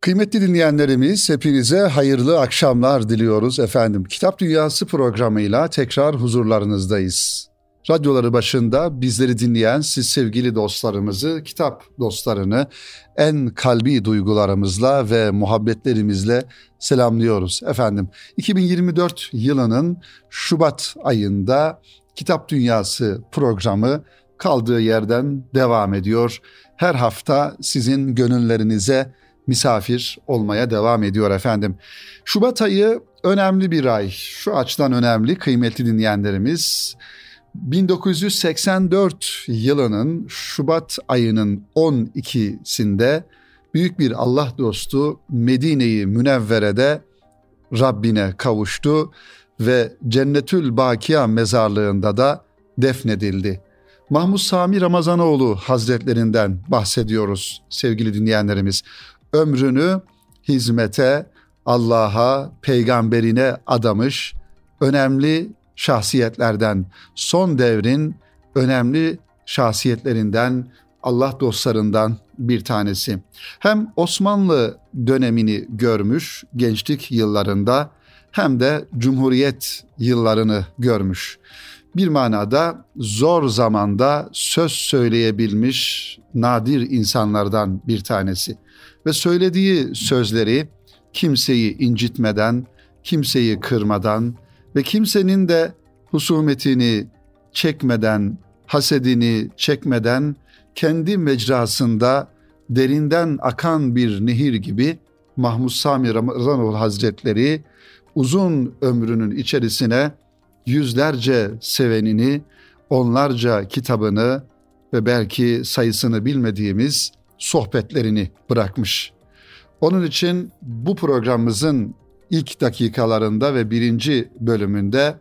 Kıymetli dinleyenlerimiz hepinize hayırlı akşamlar diliyoruz efendim. Kitap Dünyası programıyla tekrar huzurlarınızdayız. Radyoları başında bizleri dinleyen siz sevgili dostlarımızı, kitap dostlarını en kalbi duygularımızla ve muhabbetlerimizle selamlıyoruz efendim. 2024 yılının Şubat ayında Kitap Dünyası programı kaldığı yerden devam ediyor. Her hafta sizin gönüllerinize misafir olmaya devam ediyor efendim. Şubat ayı önemli bir ay. Şu açıdan önemli kıymetli dinleyenlerimiz. 1984 yılının Şubat ayının 12'sinde büyük bir Allah dostu Medine-i Münevvere'de Rabbine kavuştu ve Cennetül Bakiya mezarlığında da defnedildi. Mahmud Sami Ramazanoğlu Hazretlerinden bahsediyoruz sevgili dinleyenlerimiz ömrünü hizmete, Allah'a, peygamberine adamış önemli şahsiyetlerden, son devrin önemli şahsiyetlerinden, Allah dostlarından bir tanesi. Hem Osmanlı dönemini görmüş gençlik yıllarında hem de Cumhuriyet yıllarını görmüş. Bir manada zor zamanda söz söyleyebilmiş nadir insanlardan bir tanesi ve söylediği sözleri kimseyi incitmeden, kimseyi kırmadan ve kimsenin de husumetini çekmeden, hasedini çekmeden kendi mecrasında derinden akan bir nehir gibi Mahmud Sami Ramazanoğlu Hazretleri uzun ömrünün içerisine yüzlerce sevenini, onlarca kitabını ve belki sayısını bilmediğimiz sohbetlerini bırakmış. Onun için bu programımızın ilk dakikalarında ve birinci bölümünde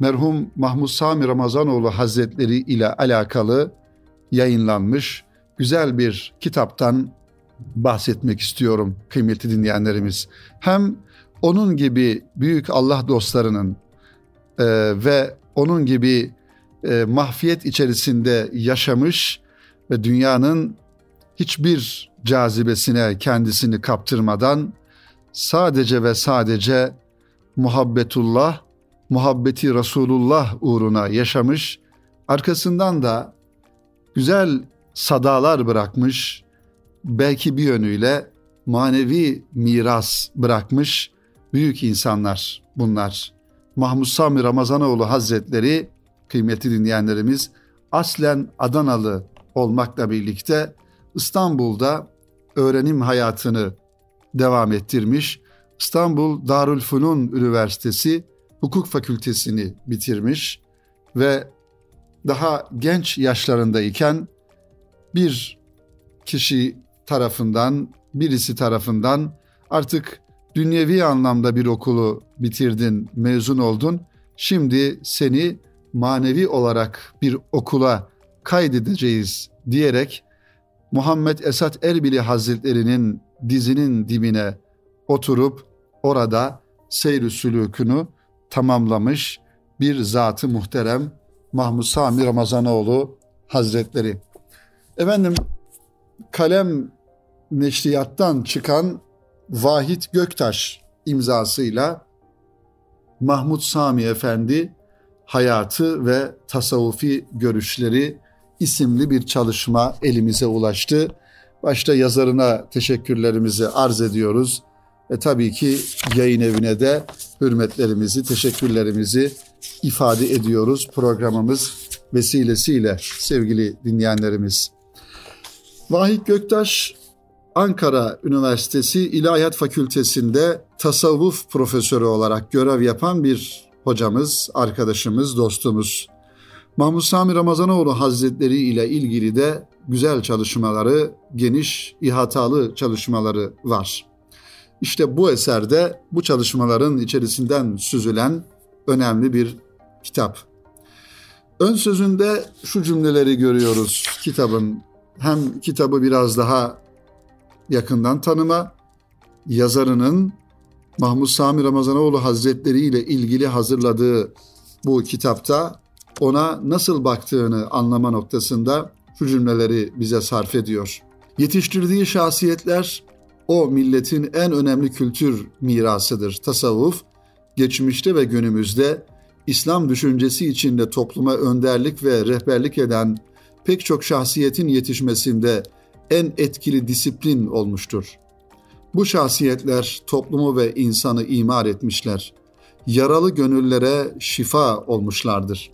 merhum Mahmud Sami Ramazanoğlu Hazretleri ile alakalı yayınlanmış güzel bir kitaptan bahsetmek istiyorum kıymetli dinleyenlerimiz. Hem onun gibi büyük Allah dostlarının e, ve onun gibi e, mahfiyet içerisinde yaşamış ve dünyanın hiçbir cazibesine kendisini kaptırmadan sadece ve sadece muhabbetullah, muhabbeti Resulullah uğruna yaşamış, arkasından da güzel sadalar bırakmış, belki bir yönüyle manevi miras bırakmış büyük insanlar bunlar. Mahmud Sami Ramazanoğlu Hazretleri kıymetli dinleyenlerimiz aslen Adanalı olmakla birlikte İstanbul'da öğrenim hayatını devam ettirmiş. İstanbul Darülfünun Üniversitesi Hukuk Fakültesini bitirmiş ve daha genç yaşlarındayken bir kişi tarafından, birisi tarafından artık dünyevi anlamda bir okulu bitirdin, mezun oldun. Şimdi seni manevi olarak bir okula kaydedeceğiz diyerek Muhammed Esat Erbili Hazretleri'nin dizinin dibine oturup orada seyr sülükünü tamamlamış bir zatı muhterem Mahmud Sami Ramazanoğlu Hazretleri. Efendim kalem neşriyattan çıkan Vahit Göktaş imzasıyla Mahmud Sami Efendi hayatı ve tasavvufi görüşleri isimli bir çalışma elimize ulaştı. Başta yazarına teşekkürlerimizi arz ediyoruz. Ve tabii ki yayın evine de hürmetlerimizi, teşekkürlerimizi ifade ediyoruz programımız vesilesiyle sevgili dinleyenlerimiz. Vahit Göktaş Ankara Üniversitesi İlahiyat Fakültesi'nde tasavvuf profesörü olarak görev yapan bir hocamız, arkadaşımız, dostumuz. Mahmud Sami Ramazanoğlu Hazretleri ile ilgili de güzel çalışmaları, geniş, ihatalı çalışmaları var. İşte bu eserde bu çalışmaların içerisinden süzülen önemli bir kitap. Ön sözünde şu cümleleri görüyoruz kitabın. Hem kitabı biraz daha yakından tanıma, yazarının Mahmud Sami Ramazanoğlu Hazretleri ile ilgili hazırladığı bu kitapta ona nasıl baktığını anlama noktasında şu cümleleri bize sarf ediyor. Yetiştirdiği şahsiyetler O milletin en önemli kültür mirasıdır. Tasavvuf, geçmişte ve günümüzde İslam düşüncesi içinde topluma önderlik ve rehberlik eden pek çok şahsiyetin yetişmesinde en etkili disiplin olmuştur. Bu şahsiyetler toplumu ve insanı imar etmişler. Yaralı gönüllere şifa olmuşlardır.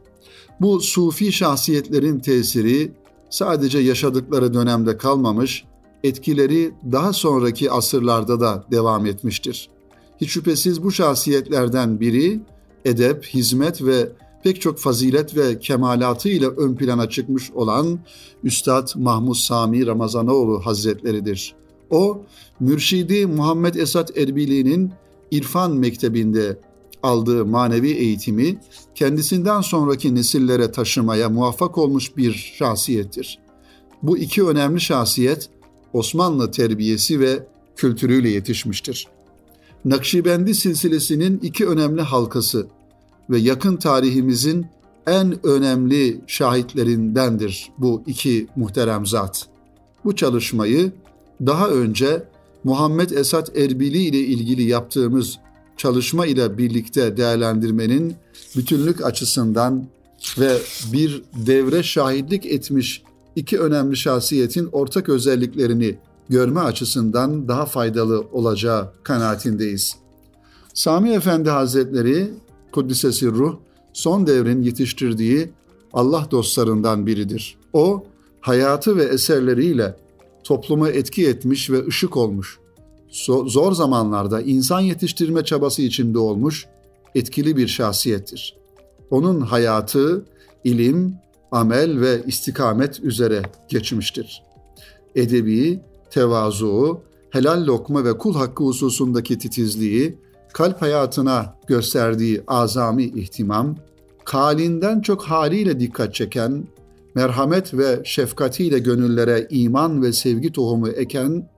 Bu sufi şahsiyetlerin tesiri sadece yaşadıkları dönemde kalmamış, etkileri daha sonraki asırlarda da devam etmiştir. Hiç şüphesiz bu şahsiyetlerden biri edep, hizmet ve pek çok fazilet ve kemalatı ile ön plana çıkmış olan Üstad Mahmud Sami Ramazanoğlu Hazretleridir. O, mürşidi Muhammed Esat Erbili'nin İrfan Mektebi'nde aldığı manevi eğitimi kendisinden sonraki nesillere taşımaya muvaffak olmuş bir şahsiyettir. Bu iki önemli şahsiyet Osmanlı terbiyesi ve kültürüyle yetişmiştir. Nakşibendi silsilesinin iki önemli halkası ve yakın tarihimizin en önemli şahitlerindendir bu iki muhterem zat. Bu çalışmayı daha önce Muhammed Esat Erbili ile ilgili yaptığımız çalışma ile birlikte değerlendirmenin bütünlük açısından ve bir devre şahitlik etmiş iki önemli şahsiyetin ortak özelliklerini görme açısından daha faydalı olacağı kanaatindeyiz. Sami Efendi Hazretleri Kuddisesi Ruh son devrin yetiştirdiği Allah dostlarından biridir. O hayatı ve eserleriyle topluma etki etmiş ve ışık olmuş. Zor zamanlarda insan yetiştirme çabası içinde olmuş etkili bir şahsiyettir. Onun hayatı ilim, amel ve istikamet üzere geçmiştir. Edebi, tevazu, helal lokma ve kul hakkı hususundaki titizliği, kalp hayatına gösterdiği azami ihtimam, kalinden çok haliyle dikkat çeken, merhamet ve şefkatiyle gönüllere iman ve sevgi tohumu eken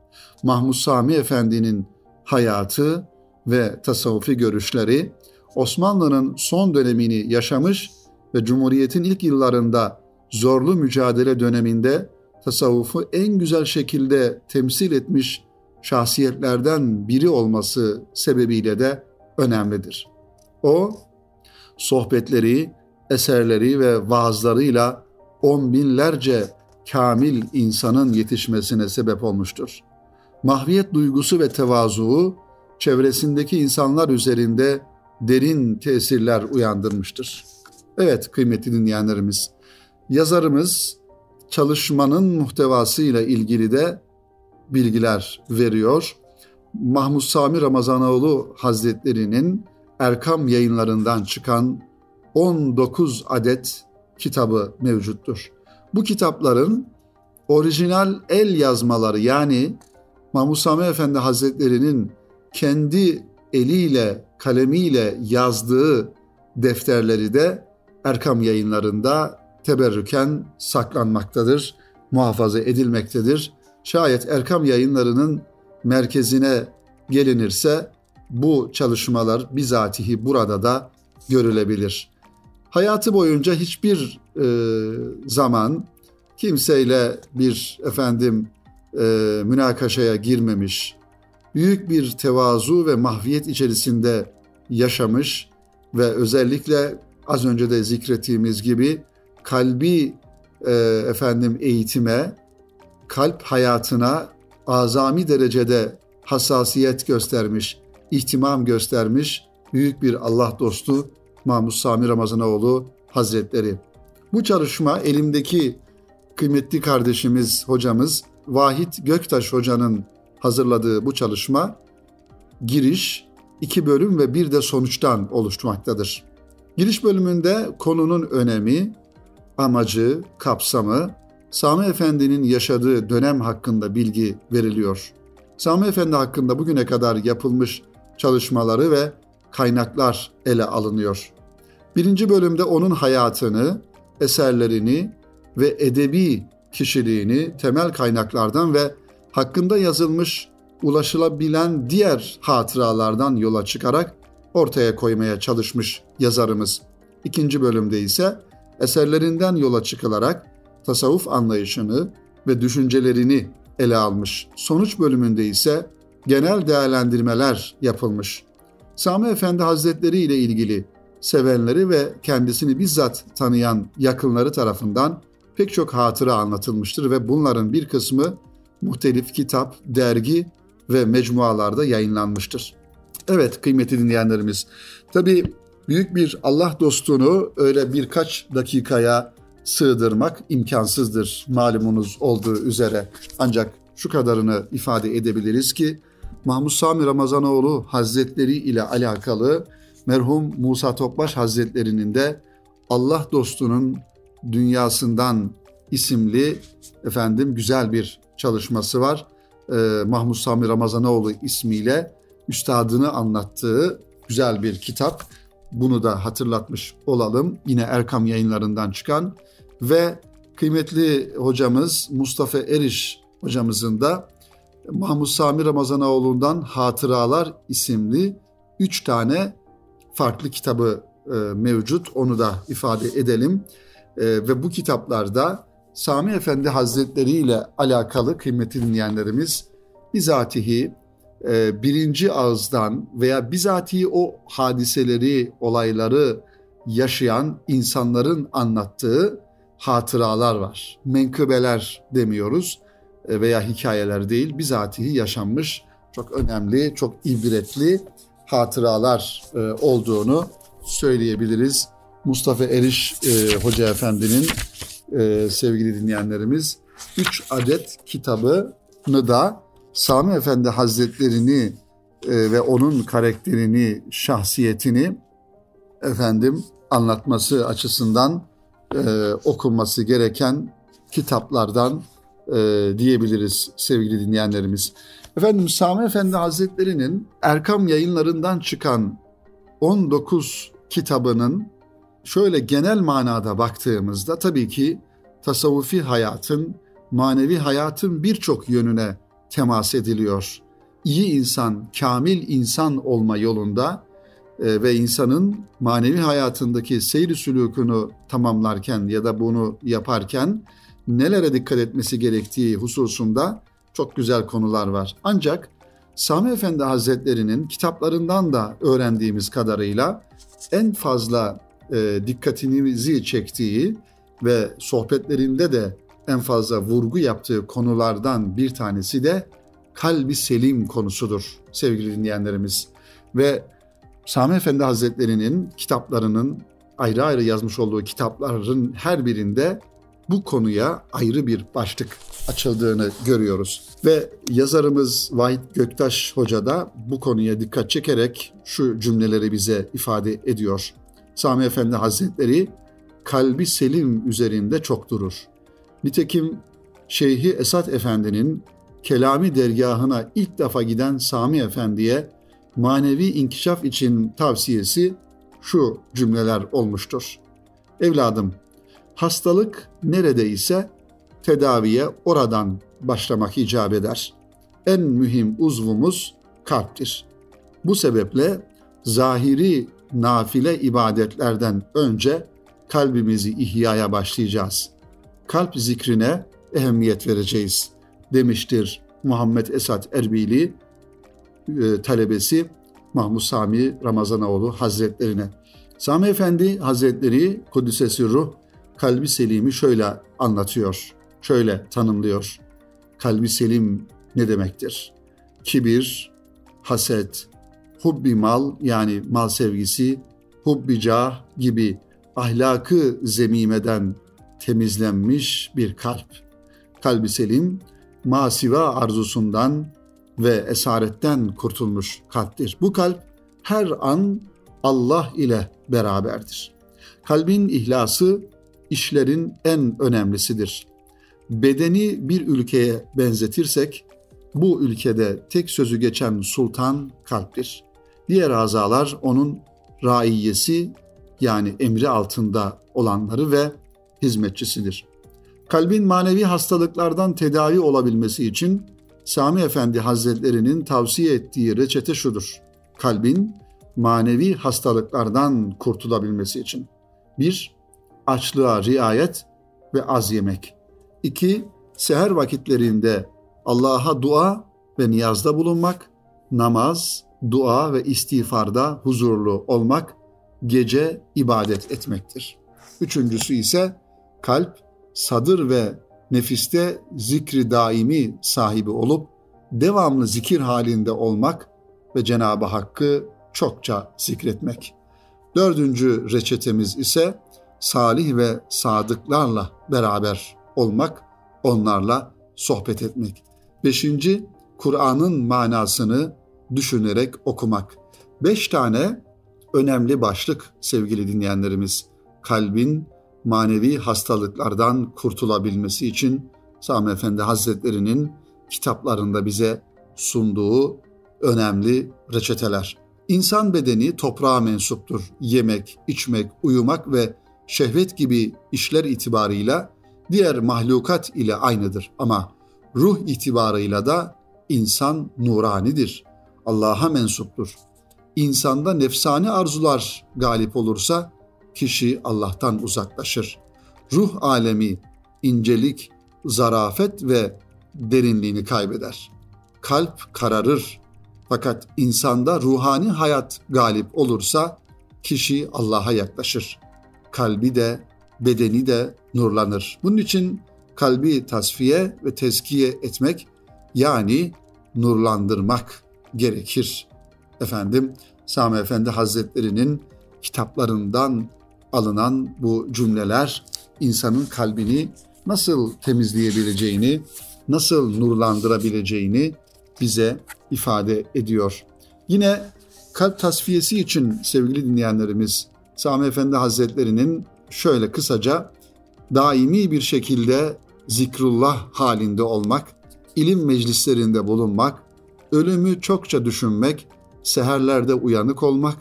Mahmud Sami Efendi'nin hayatı ve tasavvufi görüşleri Osmanlı'nın son dönemini yaşamış ve Cumhuriyet'in ilk yıllarında zorlu mücadele döneminde tasavvufu en güzel şekilde temsil etmiş şahsiyetlerden biri olması sebebiyle de önemlidir. O sohbetleri, eserleri ve vaazlarıyla on binlerce kamil insanın yetişmesine sebep olmuştur. Mahviyet duygusu ve tevazuğu çevresindeki insanlar üzerinde derin tesirler uyandırmıştır. Evet kıymetli dinleyenlerimiz, yazarımız çalışmanın muhtevasıyla ilgili de bilgiler veriyor. Mahmud Sami Ramazanoğlu Hazretleri'nin Erkam yayınlarından çıkan 19 adet kitabı mevcuttur. Bu kitapların orijinal el yazmaları yani Mahmud Sami Efendi Hazretleri'nin kendi eliyle, kalemiyle yazdığı defterleri de Erkam yayınlarında teberrüken saklanmaktadır, muhafaza edilmektedir. Şayet Erkam yayınlarının merkezine gelinirse bu çalışmalar bizatihi burada da görülebilir. Hayatı boyunca hiçbir e, zaman kimseyle bir efendim e, münakaşaya girmemiş, büyük bir tevazu ve mahviyet içerisinde yaşamış ve özellikle az önce de zikrettiğimiz gibi kalbi e, efendim eğitime, kalp hayatına azami derecede hassasiyet göstermiş, ihtimam göstermiş büyük bir Allah dostu Mahmud Sami Ramazanoğlu Hazretleri. Bu çalışma elimdeki kıymetli kardeşimiz, hocamız Vahit Göktaş Hoca'nın hazırladığı bu çalışma giriş, iki bölüm ve bir de sonuçtan oluşmaktadır. Giriş bölümünde konunun önemi, amacı, kapsamı, Sami Efendi'nin yaşadığı dönem hakkında bilgi veriliyor. Sami Efendi hakkında bugüne kadar yapılmış çalışmaları ve kaynaklar ele alınıyor. Birinci bölümde onun hayatını, eserlerini ve edebi kişiliğini temel kaynaklardan ve hakkında yazılmış ulaşılabilen diğer hatıralardan yola çıkarak ortaya koymaya çalışmış yazarımız. İkinci bölümde ise eserlerinden yola çıkılarak tasavvuf anlayışını ve düşüncelerini ele almış. Sonuç bölümünde ise genel değerlendirmeler yapılmış. Sami Efendi Hazretleri ile ilgili sevenleri ve kendisini bizzat tanıyan yakınları tarafından pek çok hatıra anlatılmıştır ve bunların bir kısmı muhtelif kitap, dergi ve mecmualarda yayınlanmıştır. Evet kıymetli dinleyenlerimiz, tabi büyük bir Allah dostunu öyle birkaç dakikaya sığdırmak imkansızdır malumunuz olduğu üzere. Ancak şu kadarını ifade edebiliriz ki Mahmud Sami Ramazanoğlu Hazretleri ile alakalı merhum Musa Topbaş Hazretlerinin de Allah dostunun dünyasından isimli efendim güzel bir çalışması var. Ee, Mahmud Sami Ramazanoğlu ismiyle üstadını anlattığı güzel bir kitap. Bunu da hatırlatmış olalım. Yine Erkam yayınlarından çıkan ve kıymetli hocamız Mustafa Eriş hocamızın da Mahmud Sami Ramazanoğlu'ndan Hatıralar isimli üç tane farklı kitabı e, mevcut. Onu da ifade edelim. E, ve bu kitaplarda Sami Efendi Hazretleri ile alakalı kıymetli dinleyenlerimiz bizatihi e, birinci ağızdan veya bizatihi o hadiseleri, olayları yaşayan insanların anlattığı hatıralar var. Menkıbeler demiyoruz e, veya hikayeler değil, bizatihi yaşanmış çok önemli, çok ibretli hatıralar e, olduğunu söyleyebiliriz. Mustafa Eriş e, Hoca Efendi'nin e, sevgili dinleyenlerimiz 3 adet kitabını da Sami Efendi Hazretlerini e, ve onun karakterini, şahsiyetini efendim anlatması açısından e, okunması gereken kitaplardan e, diyebiliriz sevgili dinleyenlerimiz. Efendim Sami Efendi Hazretleri'nin Erkam yayınlarından çıkan 19 kitabının şöyle genel manada baktığımızda tabii ki tasavvufi hayatın, manevi hayatın birçok yönüne temas ediliyor. İyi insan, kamil insan olma yolunda e, ve insanın manevi hayatındaki seyri sülükünü tamamlarken ya da bunu yaparken nelere dikkat etmesi gerektiği hususunda çok güzel konular var. Ancak Sami Efendi Hazretleri'nin kitaplarından da öğrendiğimiz kadarıyla en fazla e, dikkatinizi çektiği ve sohbetlerinde de en fazla vurgu yaptığı konulardan bir tanesi de kalbi selim konusudur sevgili dinleyenlerimiz. Ve Sami Efendi Hazretleri'nin kitaplarının ayrı ayrı yazmış olduğu kitapların her birinde bu konuya ayrı bir başlık açıldığını görüyoruz. Ve yazarımız Vahit Göktaş Hoca da bu konuya dikkat çekerek şu cümleleri bize ifade ediyor. Sami Efendi Hazretleri kalbi selim üzerinde çok durur. Nitekim Şeyhi Esat Efendi'nin Kelami dergahına ilk defa giden Sami Efendi'ye manevi inkişaf için tavsiyesi şu cümleler olmuştur. Evladım, hastalık nerede ise tedaviye oradan başlamak icap eder. En mühim uzvumuz kalptir. Bu sebeple zahiri nafile ibadetlerden önce kalbimizi ihyaya başlayacağız. Kalp zikrine ehemmiyet vereceğiz demiştir Muhammed Esat Erbili e, talebesi Mahmud Sami Ramazanoğlu Hazretlerine. Sami Efendi Hazretleri Kudüs'esi ruh kalbi selimi şöyle anlatıyor, şöyle tanımlıyor. Kalbi selim ne demektir? Kibir, haset, hubbi mal yani mal sevgisi, hubbi cah gibi ahlakı zemimeden temizlenmiş bir kalp. Kalbi selim, masiva arzusundan ve esaretten kurtulmuş kalptir. Bu kalp her an Allah ile beraberdir. Kalbin ihlası işlerin en önemlisidir. Bedeni bir ülkeye benzetirsek bu ülkede tek sözü geçen sultan kalptir. Diğer azalar onun raiyesi yani emri altında olanları ve hizmetçisidir. Kalbin manevi hastalıklardan tedavi olabilmesi için Sami Efendi Hazretlerinin tavsiye ettiği reçete şudur. Kalbin manevi hastalıklardan kurtulabilmesi için. 1. Açlığa riayet ve az yemek. 2. Seher vakitlerinde Allah'a dua ve niyazda bulunmak. namaz, dua ve istiğfarda huzurlu olmak, gece ibadet etmektir. Üçüncüsü ise kalp, sadır ve nefiste zikri daimi sahibi olup devamlı zikir halinde olmak ve Cenab-ı Hakk'ı çokça zikretmek. Dördüncü reçetemiz ise salih ve sadıklarla beraber olmak, onlarla sohbet etmek. Beşinci, Kur'an'ın manasını düşünerek okumak. Beş tane önemli başlık sevgili dinleyenlerimiz. Kalbin manevi hastalıklardan kurtulabilmesi için Sami Efendi Hazretleri'nin kitaplarında bize sunduğu önemli reçeteler. İnsan bedeni toprağa mensuptur. Yemek, içmek, uyumak ve şehvet gibi işler itibarıyla diğer mahlukat ile aynıdır ama ruh itibarıyla da insan nuranidir. Allah'a mensuptur. İnsanda nefsani arzular galip olursa kişi Allah'tan uzaklaşır. Ruh alemi incelik, zarafet ve derinliğini kaybeder. Kalp kararır. Fakat insanda ruhani hayat galip olursa kişi Allah'a yaklaşır. Kalbi de bedeni de nurlanır. Bunun için kalbi tasfiye ve tezkiye etmek yani nurlandırmak gerekir. Efendim Sami Efendi Hazretleri'nin kitaplarından alınan bu cümleler insanın kalbini nasıl temizleyebileceğini, nasıl nurlandırabileceğini bize ifade ediyor. Yine kalp tasfiyesi için sevgili dinleyenlerimiz Sami Efendi Hazretleri'nin şöyle kısaca daimi bir şekilde zikrullah halinde olmak, ilim meclislerinde bulunmak, ölümü çokça düşünmek, seherlerde uyanık olmak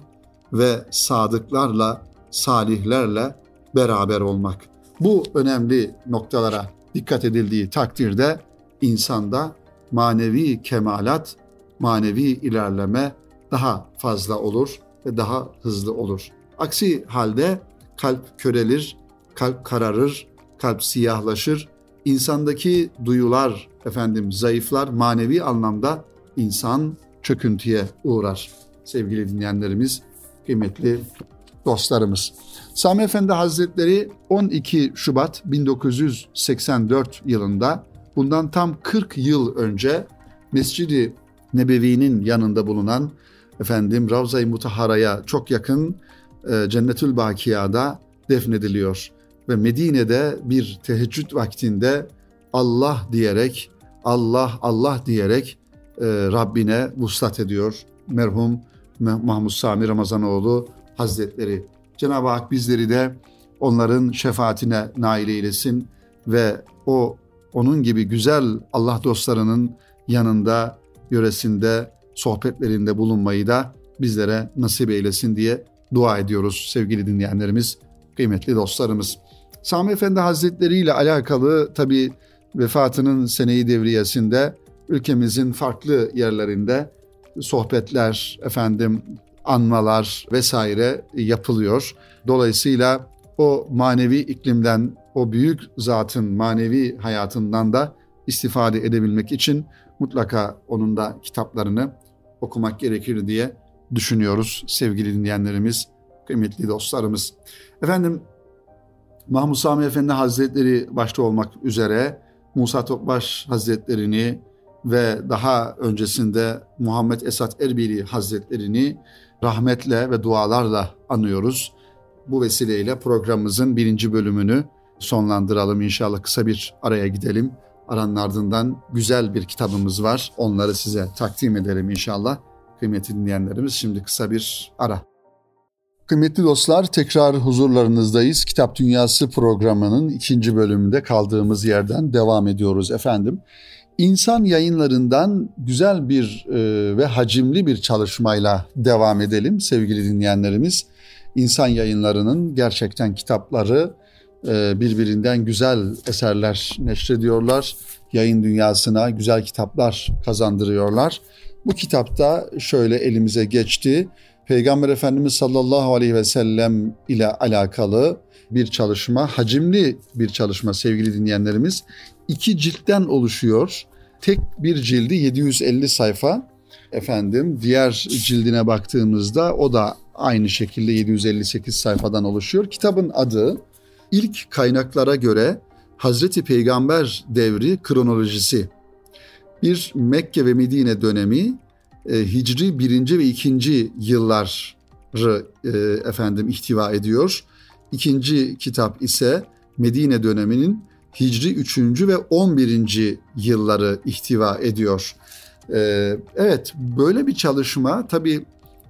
ve sadıklarla, salihlerle beraber olmak. Bu önemli noktalara dikkat edildiği takdirde insanda manevi kemalat, manevi ilerleme daha fazla olur ve daha hızlı olur. Aksi halde kalp körelir, kalp kararır, kalp siyahlaşır. İnsandaki duyular efendim zayıflar, manevi anlamda insan çöküntüye uğrar. Sevgili dinleyenlerimiz, kıymetli dostlarımız. Sami Efendi Hazretleri 12 Şubat 1984 yılında bundan tam 40 yıl önce Mescidi Nebevi'nin yanında bulunan efendim Ravza-i Mutahara'ya çok yakın e, Cennetül Bakiya'da defnediliyor. Ve Medine'de bir teheccüd vaktinde Allah diyerek, Allah Allah diyerek Rabbine vuslat ediyor. Merhum Mahmud Sami Ramazanoğlu Hazretleri. Cenab-ı Hak bizleri de onların şefaatine nail eylesin ve o onun gibi güzel Allah dostlarının yanında, yöresinde, sohbetlerinde bulunmayı da bizlere nasip eylesin diye dua ediyoruz sevgili dinleyenlerimiz, kıymetli dostlarımız. Sami Efendi Hazretleri ile alakalı tabi vefatının seneyi devriyesinde ülkemizin farklı yerlerinde sohbetler, efendim anmalar vesaire yapılıyor. Dolayısıyla o manevi iklimden, o büyük zatın manevi hayatından da istifade edebilmek için mutlaka onun da kitaplarını okumak gerekir diye düşünüyoruz sevgili dinleyenlerimiz, kıymetli dostlarımız. Efendim Mahmud Sami Efendi Hazretleri başta olmak üzere Musa Topbaş Hazretlerini ve daha öncesinde Muhammed Esat Erbili Hazretlerini rahmetle ve dualarla anıyoruz. Bu vesileyle programımızın birinci bölümünü sonlandıralım inşallah kısa bir araya gidelim. Aranın ardından güzel bir kitabımız var. Onları size takdim edelim inşallah. Kıymetli dinleyenlerimiz şimdi kısa bir ara. Kıymetli dostlar tekrar huzurlarınızdayız. Kitap Dünyası programının ikinci bölümünde kaldığımız yerden devam ediyoruz efendim. İnsan yayınlarından güzel bir e, ve hacimli bir çalışmayla devam edelim sevgili dinleyenlerimiz. İnsan yayınlarının gerçekten kitapları e, birbirinden güzel eserler neşrediyorlar. Yayın dünyasına güzel kitaplar kazandırıyorlar. Bu kitapta şöyle elimize geçti. Peygamber Efendimiz sallallahu aleyhi ve sellem ile alakalı bir çalışma, hacimli bir çalışma sevgili dinleyenlerimiz. iki ciltten oluşuyor. Tek bir cildi 750 sayfa efendim diğer cildine baktığımızda o da aynı şekilde 758 sayfadan oluşuyor. Kitabın adı ilk kaynaklara göre Hazreti Peygamber devri kronolojisi. Bir Mekke ve Medine dönemi e, Hicri 1. ve 2. yılları e, efendim ihtiva ediyor. İkinci kitap ise Medine döneminin Hicri 3. ve 11. yılları ihtiva ediyor. Ee, evet böyle bir çalışma tabii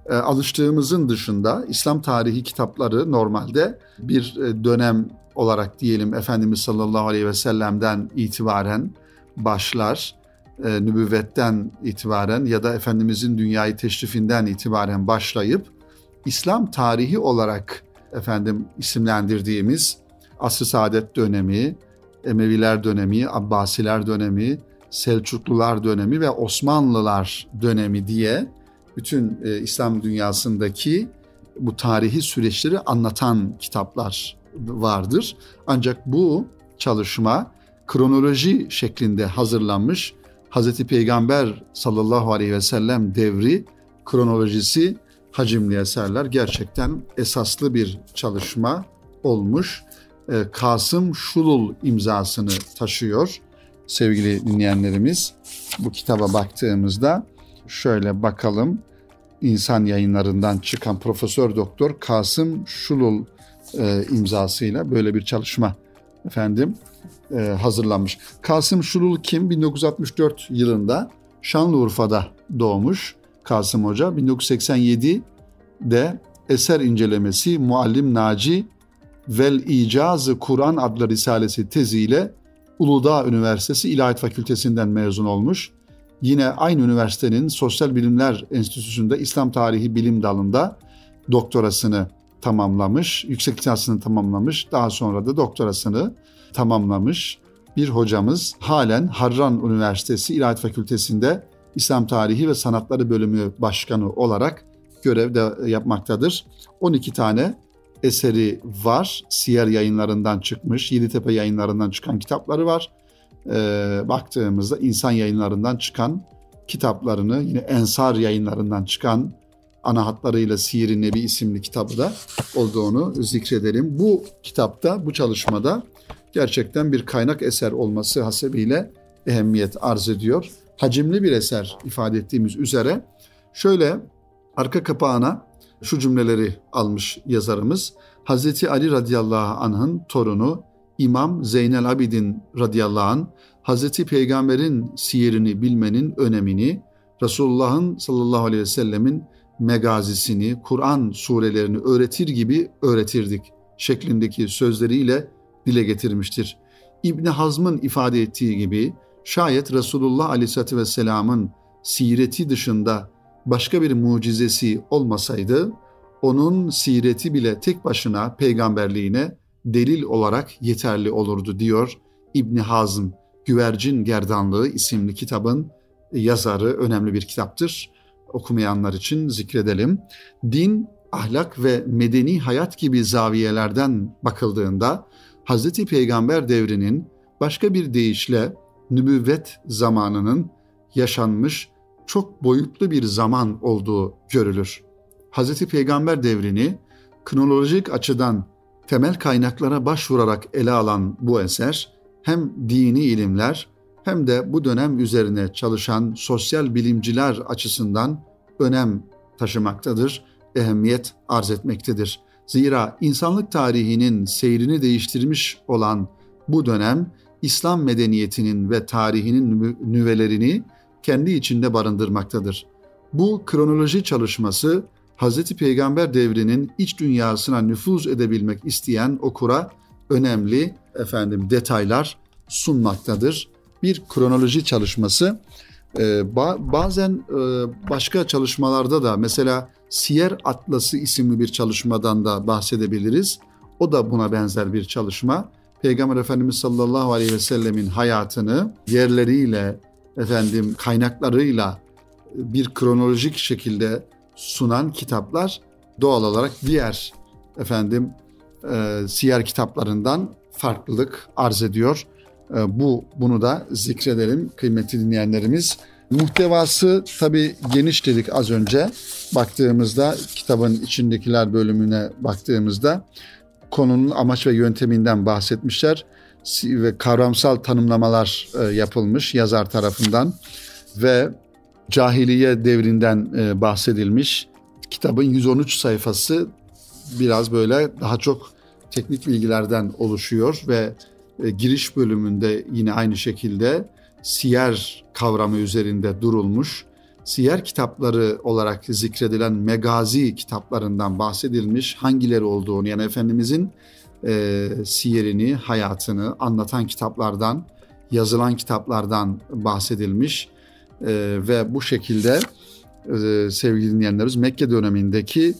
e, alıştığımızın dışında İslam tarihi kitapları normalde bir e, dönem olarak diyelim Efendimiz sallallahu aleyhi ve sellem'den itibaren başlar. E, nübüvvetten itibaren ya da Efendimizin dünyayı teşrifinden itibaren başlayıp İslam tarihi olarak efendim isimlendirdiğimiz Asr-ı Saadet dönemi, Emeviler dönemi, Abbasiler dönemi, Selçuklular dönemi ve Osmanlılar dönemi diye bütün e, İslam dünyasındaki bu tarihi süreçleri anlatan kitaplar vardır. Ancak bu çalışma kronoloji şeklinde hazırlanmış Hz. Peygamber sallallahu aleyhi ve sellem devri kronolojisi hacimli eserler gerçekten esaslı bir çalışma olmuş. E, Kasım Şulul imzasını taşıyor sevgili dinleyenlerimiz. Bu kitaba baktığımızda şöyle bakalım. İnsan yayınlarından çıkan Profesör Doktor Kasım Şulul e, imzasıyla böyle bir çalışma efendim e, hazırlanmış. Kasım Şulul kim? 1964 yılında Şanlıurfa'da doğmuş Kasım Hoca. 1987'de eser incelemesi Muallim Naci Vel İcazı Kur'an adlı risalesi teziyle Uludağ Üniversitesi İlahiyat Fakültesinden mezun olmuş. Yine aynı üniversitenin Sosyal Bilimler Enstitüsü'nde İslam Tarihi Bilim Dalı'nda doktorasını tamamlamış, yüksek lisansını tamamlamış, daha sonra da doktorasını tamamlamış bir hocamız halen Harran Üniversitesi İlahiyat Fakültesi'nde İslam Tarihi ve Sanatları Bölümü Başkanı olarak görev de yapmaktadır. 12 tane eseri var. Siyer yayınlarından çıkmış, Yeditepe yayınlarından çıkan kitapları var. Ee, baktığımızda insan yayınlarından çıkan kitaplarını, yine Ensar yayınlarından çıkan ana hatlarıyla Siyer-i Nebi isimli kitabı da olduğunu zikredelim. Bu kitapta, bu çalışmada gerçekten bir kaynak eser olması hasebiyle ehemmiyet arz ediyor. Hacimli bir eser ifade ettiğimiz üzere şöyle arka kapağına şu cümleleri almış yazarımız. Hazreti Ali radıyallahu anh'ın torunu İmam Zeynel Abidin radıyallahu anh Hazreti Peygamber'in siyerini bilmenin önemini, Resulullah'ın sallallahu aleyhi ve sellemin megazisini, Kur'an surelerini öğretir gibi öğretirdik şeklindeki sözleriyle dile getirmiştir. İbni Hazm'ın ifade ettiği gibi şayet Resulullah aleyhissalatü vesselamın sireti dışında başka bir mucizesi olmasaydı onun sireti bile tek başına peygamberliğine delil olarak yeterli olurdu diyor İbni Hazm Güvercin Gerdanlığı isimli kitabın yazarı önemli bir kitaptır. Okumayanlar için zikredelim. Din, ahlak ve medeni hayat gibi zaviyelerden bakıldığında Hz. Peygamber devrinin başka bir deyişle nübüvvet zamanının yaşanmış çok boyutlu bir zaman olduğu görülür. Hz. Peygamber devrini kronolojik açıdan temel kaynaklara başvurarak ele alan bu eser hem dini ilimler hem de bu dönem üzerine çalışan sosyal bilimciler açısından önem taşımaktadır, ehemmiyet arz etmektedir. Zira insanlık tarihinin seyrini değiştirmiş olan bu dönem İslam medeniyetinin ve tarihinin nüvelerini kendi içinde barındırmaktadır. Bu kronoloji çalışması Hz. Peygamber devrinin iç dünyasına nüfuz edebilmek isteyen okura önemli efendim detaylar sunmaktadır. Bir kronoloji çalışması e, bazen e, başka çalışmalarda da mesela Siyer Atlası isimli bir çalışmadan da bahsedebiliriz. O da buna benzer bir çalışma. Peygamber Efendimiz sallallahu aleyhi ve sellemin hayatını yerleriyle, efendim kaynaklarıyla bir kronolojik şekilde sunan kitaplar doğal olarak diğer efendim e, siyer kitaplarından farklılık arz ediyor. E, bu bunu da zikredelim kıymetli dinleyenlerimiz. Muhtevası tabii geniş dedik az önce. Baktığımızda kitabın içindekiler bölümüne baktığımızda konunun amaç ve yönteminden bahsetmişler ve kavramsal tanımlamalar e, yapılmış yazar tarafından ve cahiliye devrinden e, bahsedilmiş. Kitabın 113 sayfası biraz böyle daha çok teknik bilgilerden oluşuyor ve e, giriş bölümünde yine aynı şekilde siyer kavramı üzerinde durulmuş. Siyer kitapları olarak zikredilen megazi kitaplarından bahsedilmiş hangileri olduğunu yani Efendimizin e, siyerini, hayatını anlatan kitaplardan, yazılan kitaplardan bahsedilmiş e, ve bu şekilde e, sevgili dinleyenlerimiz Mekke dönemindeki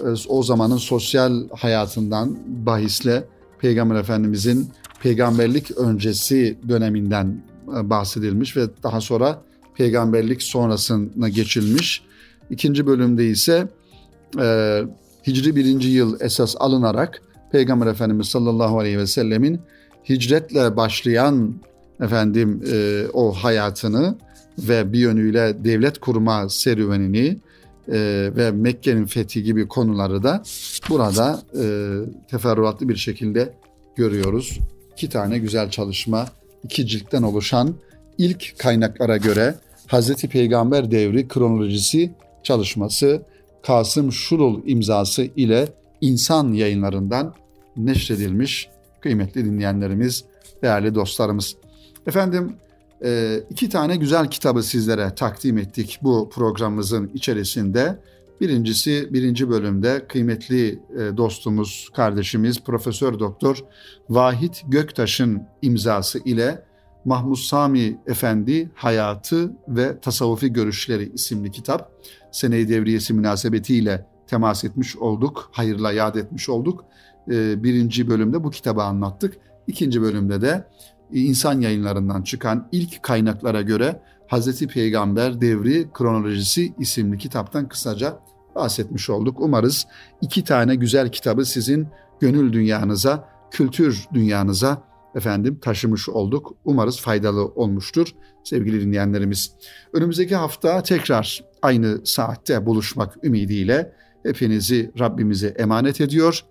e, o zamanın sosyal hayatından bahisle Peygamber Efendimizin peygamberlik öncesi döneminden e, bahsedilmiş ve daha sonra peygamberlik sonrasına geçilmiş. İkinci bölümde ise e, Hicri birinci yıl esas alınarak Peygamber Efendimiz sallallahu aleyhi ve sellemin hicretle başlayan efendim e, o hayatını ve bir yönüyle devlet kurma serüvenini e, ve Mekke'nin fethi gibi konuları da burada e, teferruatlı bir şekilde görüyoruz. İki tane güzel çalışma, iki ciltten oluşan ilk kaynaklara göre Hazreti Peygamber devri kronolojisi çalışması Kasım Şurul imzası ile insan yayınlarından neşredilmiş kıymetli dinleyenlerimiz, değerli dostlarımız. Efendim e, iki tane güzel kitabı sizlere takdim ettik bu programımızın içerisinde. Birincisi birinci bölümde kıymetli e, dostumuz, kardeşimiz Profesör Doktor Vahit Göktaş'ın imzası ile Mahmud Sami Efendi Hayatı ve Tasavvufi Görüşleri isimli kitap. Seneyi devriyesi münasebetiyle temas etmiş olduk, hayırla yad etmiş olduk. E, birinci bölümde bu kitabı anlattık. İkinci bölümde de insan yayınlarından çıkan ilk kaynaklara göre Hazreti Peygamber Devri Kronolojisi isimli kitaptan kısaca bahsetmiş olduk. Umarız iki tane güzel kitabı sizin gönül dünyanıza, kültür dünyanıza efendim taşımış olduk. Umarız faydalı olmuştur sevgili dinleyenlerimiz. Önümüzdeki hafta tekrar aynı saatte buluşmak ümidiyle hepinizi Rabbimize emanet ediyor.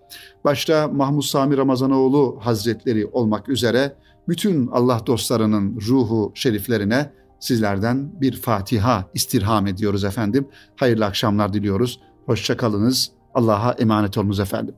Başta Mahmud Sami Ramazanoğlu Hazretleri olmak üzere bütün Allah dostlarının ruhu şeriflerine sizlerden bir Fatiha istirham ediyoruz efendim. Hayırlı akşamlar diliyoruz. Hoşçakalınız. Allah'a emanet olunuz efendim.